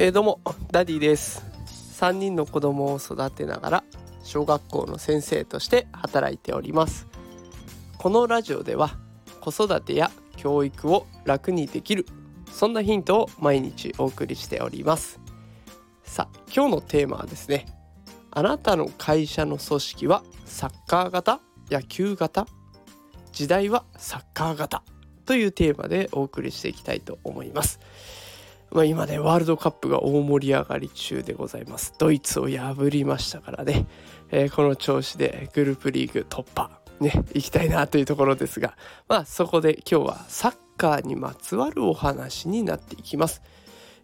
えー、どうもダディです。3人の子供を育てながら小学校の先生として働いております。このラジオでは子育てや教育を楽にできるそんなヒントを毎日お送りしております。さあ今日のテーマはですねあなたの会社の組織はサッカー型野球型時代はサッカー型というテーマでお送りしていきたいと思います。まあ、今ねワールドカップが大盛り上がり中でございます。ドイツを破りましたからね、えー、この調子でグループリーグ突破。ね行きたいなというところですが。まあそこで今日はサッカーにまつわるお話になっていきます。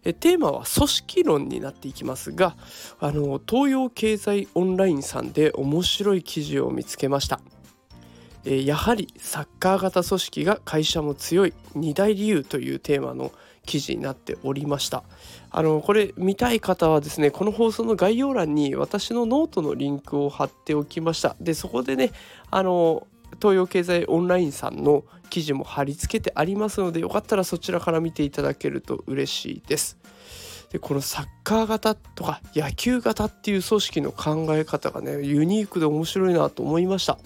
えテーマは組織論になっていきますがあの東洋経済オンラインさんで面白い記事を見つけました。やはりサッカー型組織が会社も強い。2大理由というテーマの記事になっておりました。あのこれ見たい方はですねこの放送の概要欄に私のノートのリンクを貼っておきました。でそこでねあの東洋経済オンラインさんの記事も貼り付けてありますのでよかったらそちらから見ていただけると嬉しいです。でこのサッカー型とか野球型っていう組織の考え方がねユニークで面白いなと思いました。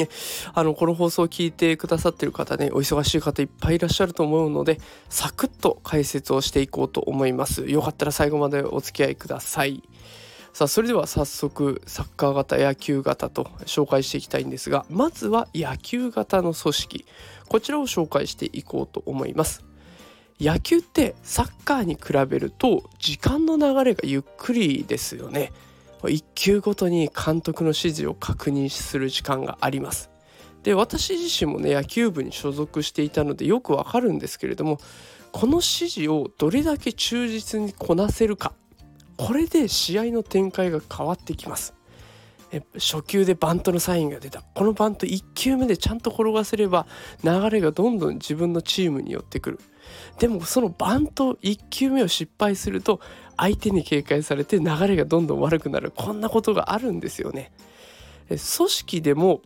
ね、あのこの放送を聞いてくださってる方ねお忙しい方いっぱいいらっしゃると思うのでサクッと解説をしていこうと思います。よかったら最後までお付き合いください。さあそれでは早速サッカー型野球型と紹介していきたいんですがまずは野球型の組織。こちらを紹介していこうと思います。野球ってサッカーに比べると時間の流れがゆっくりですよね。1球ごとに監督の指示を確認する時間があります。で私自身もね野球部に所属していたのでよくわかるんですけれどもこの指示をどれだけ忠実にこなせるかこれで試合の展開が変わってきます。初球でバントのサインが出たこのバント1球目でちゃんと転がせれば流れがどんどん自分のチームに寄ってくるでもそのバント1球目を失敗すると相手に警戒されて流れがどんどん悪くなるこんなことがあるんですよね。組織でも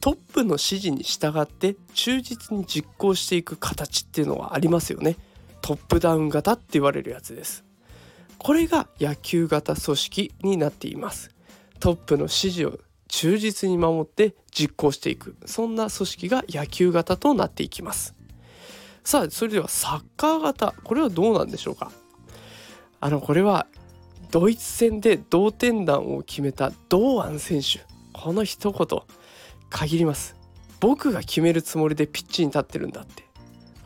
トップの指示に従って忠実に実行していく形っていうのはありますよね。トップダウン型って言われるやつです。これが野球型組織になっています。トップの指示を忠実に守って実行していく。そんな組織が野球型となっていきます。さあそれではサッカー型。これはどうなんでしょうか？あのこれはドイツ戦で同点弾を決めた堂安選手。この一言限ります。僕が決めるつもりでピッチに立ってるんだって。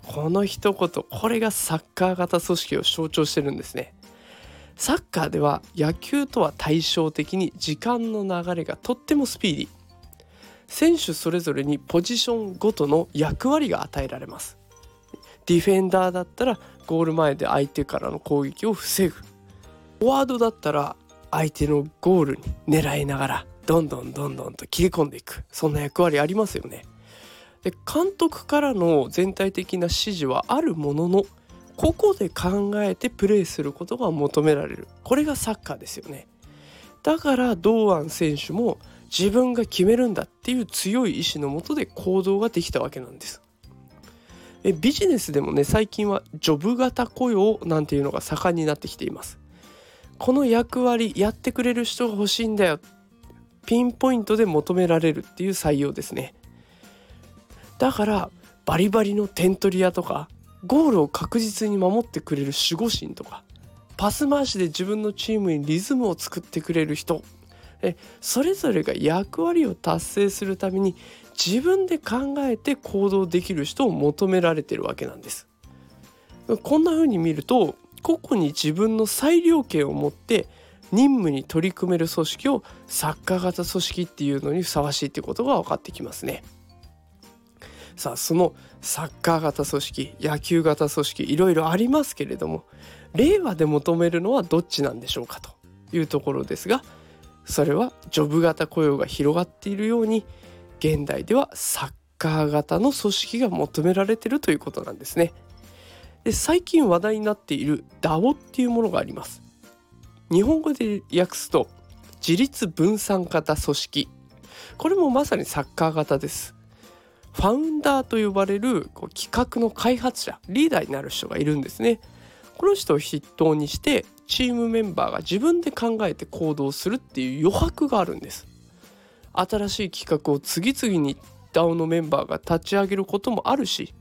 この一言これがサッカー型組織を象徴してるんですね。サッカーでは野球とは対照的に時間の流れがとってもスピーディー。選手それぞれにポジションごとの役割が与えられます。ディフェンダーだったらゴール前で相手からの攻撃を防ぐフォワードだったら相手のゴールに狙いながらどんどんどんどんと切り込んでいく。そんな役割ありますよね。で監督からの全体的な指示はあるものの個々で考えてプレーすることが求められるこれがサッカーですよね。だから堂安選手も自分が決めるんだっていう強い意志のもとで行動ができたわけなんです。えビジネスでもね最近はジョブ型雇用なんていうのが盛んになってきていますこの役割やってくれる人が欲しいんだよピンポイントで求められるっていう採用ですねだからバリバリの点取り屋とかゴールを確実に守ってくれる守護神とかパス回しで自分のチームにリズムを作ってくれる人えそれぞれが役割を達成するために自分で考えて行動できる人を求められてるわけなんです。こんな風に見ると個々に自分の裁量権を持って任務に取り組める組織をサッカー型組織っていうのにふさわしいってことが分かってきますね。さあそのサッカー型組織野球型組織いろいろありますけれども令和で求めるのはどっちなんでしょうかというところですがそれはジョブ型雇用が広がっているように現代ではサッカー型の組織が求められているということなんですね。で最近話題になっている DAO っていうものがあります。日本語で訳すと自立分散型組織これもまさにサッカー型です。ファウンダーと呼ばれるこう企画の開発者リーダーになる人がいるんですね。この人を筆頭にしてチームメンバーが自分で考えて行動するっていう余白があるんです新しい企画を次々に DAO のメンバーが立ち上げることもあるし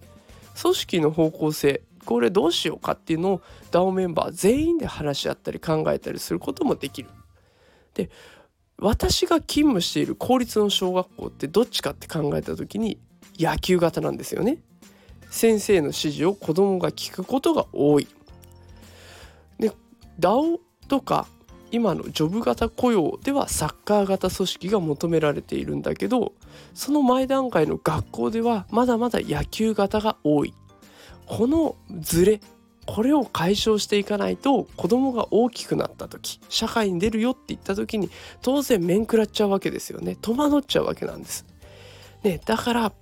組織の方向性これどうしようかっていうのを DAO メンバー全員で話し合ったり考えたりすることもできる。で私が勤務している公立の小学校ってどっちかって考えた時に野球型なんですよね。先生の指示を子どもが聞くことが多い。で DAO とか今のジョブ型雇用ではサッカー型組織が求められているんだけどその前段階の学校ではまだまだ野球型が多いこのズレこれを解消していかないと子供が大きくなった時社会に出るよって言った時に当然面食らっちゃうわけですよね戸惑っちゃうわけなんです。ね、だから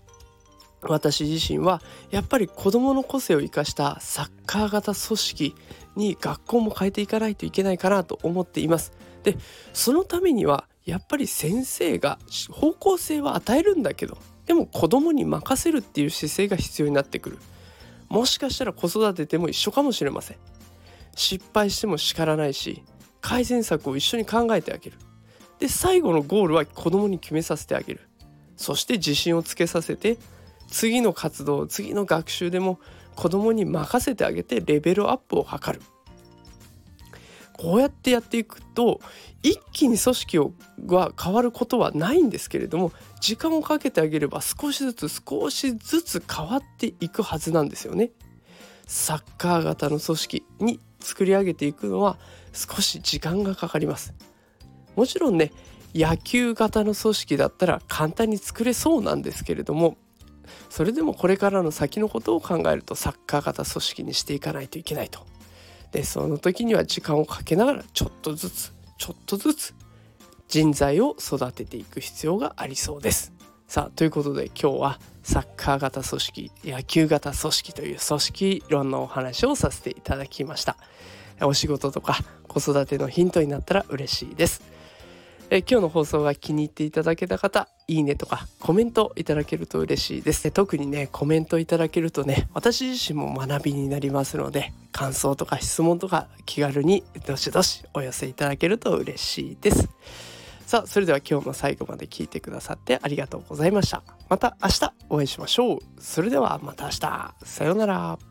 私自身はやっぱり子どもの個性を生かしたサッカー型組織に学校も変えていかないといけないかなと思っています。でそのためにはやっぱり先生が方向性は与えるんだけどでも子どもに任せるっていう姿勢が必要になってくる。もしかしたら子育てでも一緒かもしれません。失敗しても叱らないし改善策を一緒に考えてあげる。で最後のゴールは子どもに決めさせてあげる。そして自信をつけさせて次の活動次の学習でも子供に任せてあげてレベルアップを図るこうやってやっていくと一気に組織をは変わることはないんですけれども時間をかけてあげれば少しずつ少しずつ変わっていくはずなんですよね。サッカー型の組織に作り上げていくのは少し時間がかかります。もちろんね野球型の組織だったら簡単に作れそうなんですけれどもそれでもこれからの先のことを考えるとサッカー型組織にしていかないといけないと。でその時には時間をかけながらちょっとずつちょっとずつ人材を育てていく必要がありそうです。さあということで今日はサッカー型組織野球型組織という組織論のお話をさせていただきました。お仕事とか子育てのヒントになったら嬉しいです。え今日の放送が気に入っていただけた方いいねとかコメントいただけると嬉しいです。特にねコメントいただけるとね私自身も学びになりますので感想とか質問とか気軽にどしどしお寄せいただけると嬉しいです。さあそれでは今日も最後まで聞いてくださってありがとうございました。また明日お会いしましょう。それではまた明日。さようなら。